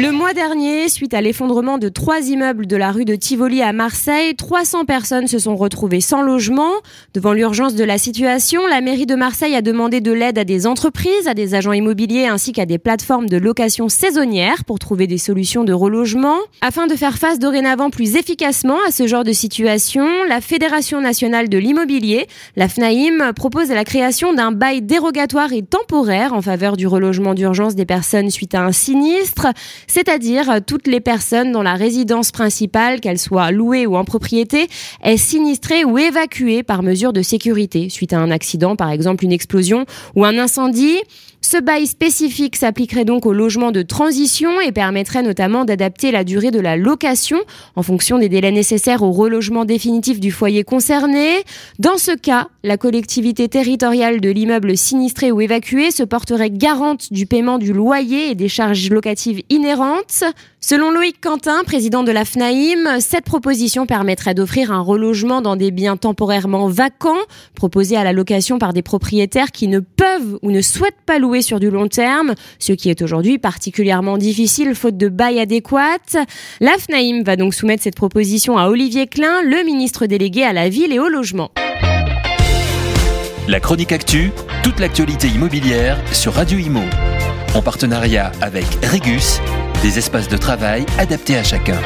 Le mois dernier, suite à l'effondrement de trois immeubles de la rue de Tivoli à Marseille, 300 personnes se sont retrouvées sans logement. Devant l'urgence de la situation, la mairie de Marseille a demandé de l'aide à des entreprises, à des agents immobiliers ainsi qu'à des plateformes de location saisonnière pour trouver des solutions de relogement. Afin de faire face dorénavant plus efficacement à ce genre de situation, la Fédération nationale de l'immobilier, la FNAIM, propose la création d'un bail dérogatoire et temporaire en faveur du relogement d'urgence des personnes suite à un sinistre c'est-à-dire toutes les personnes dont la résidence principale, qu'elle soit louée ou en propriété, est sinistrée ou évacuée par mesure de sécurité, suite à un accident, par exemple une explosion ou un incendie. Ce bail spécifique s'appliquerait donc au logement de transition et permettrait notamment d'adapter la durée de la location en fonction des délais nécessaires au relogement définitif du foyer concerné. Dans ce cas, la collectivité territoriale de l'immeuble sinistré ou évacué se porterait garante du paiement du loyer et des charges locatives inhérentes. Selon Loïc Quentin, président de la FNAIM, cette proposition permettrait d'offrir un relogement dans des biens temporairement vacants, proposés à la location par des propriétaires qui ne peuvent ou ne souhaitent pas louer sur du long terme, ce qui est aujourd'hui particulièrement difficile faute de bail adéquat. La FNAIM va donc soumettre cette proposition à Olivier Klein, le ministre délégué à la ville et au logement. La chronique actu, toute l'actualité immobilière sur Radio Imo. En partenariat avec Regus, des espaces de travail adaptés à chacun.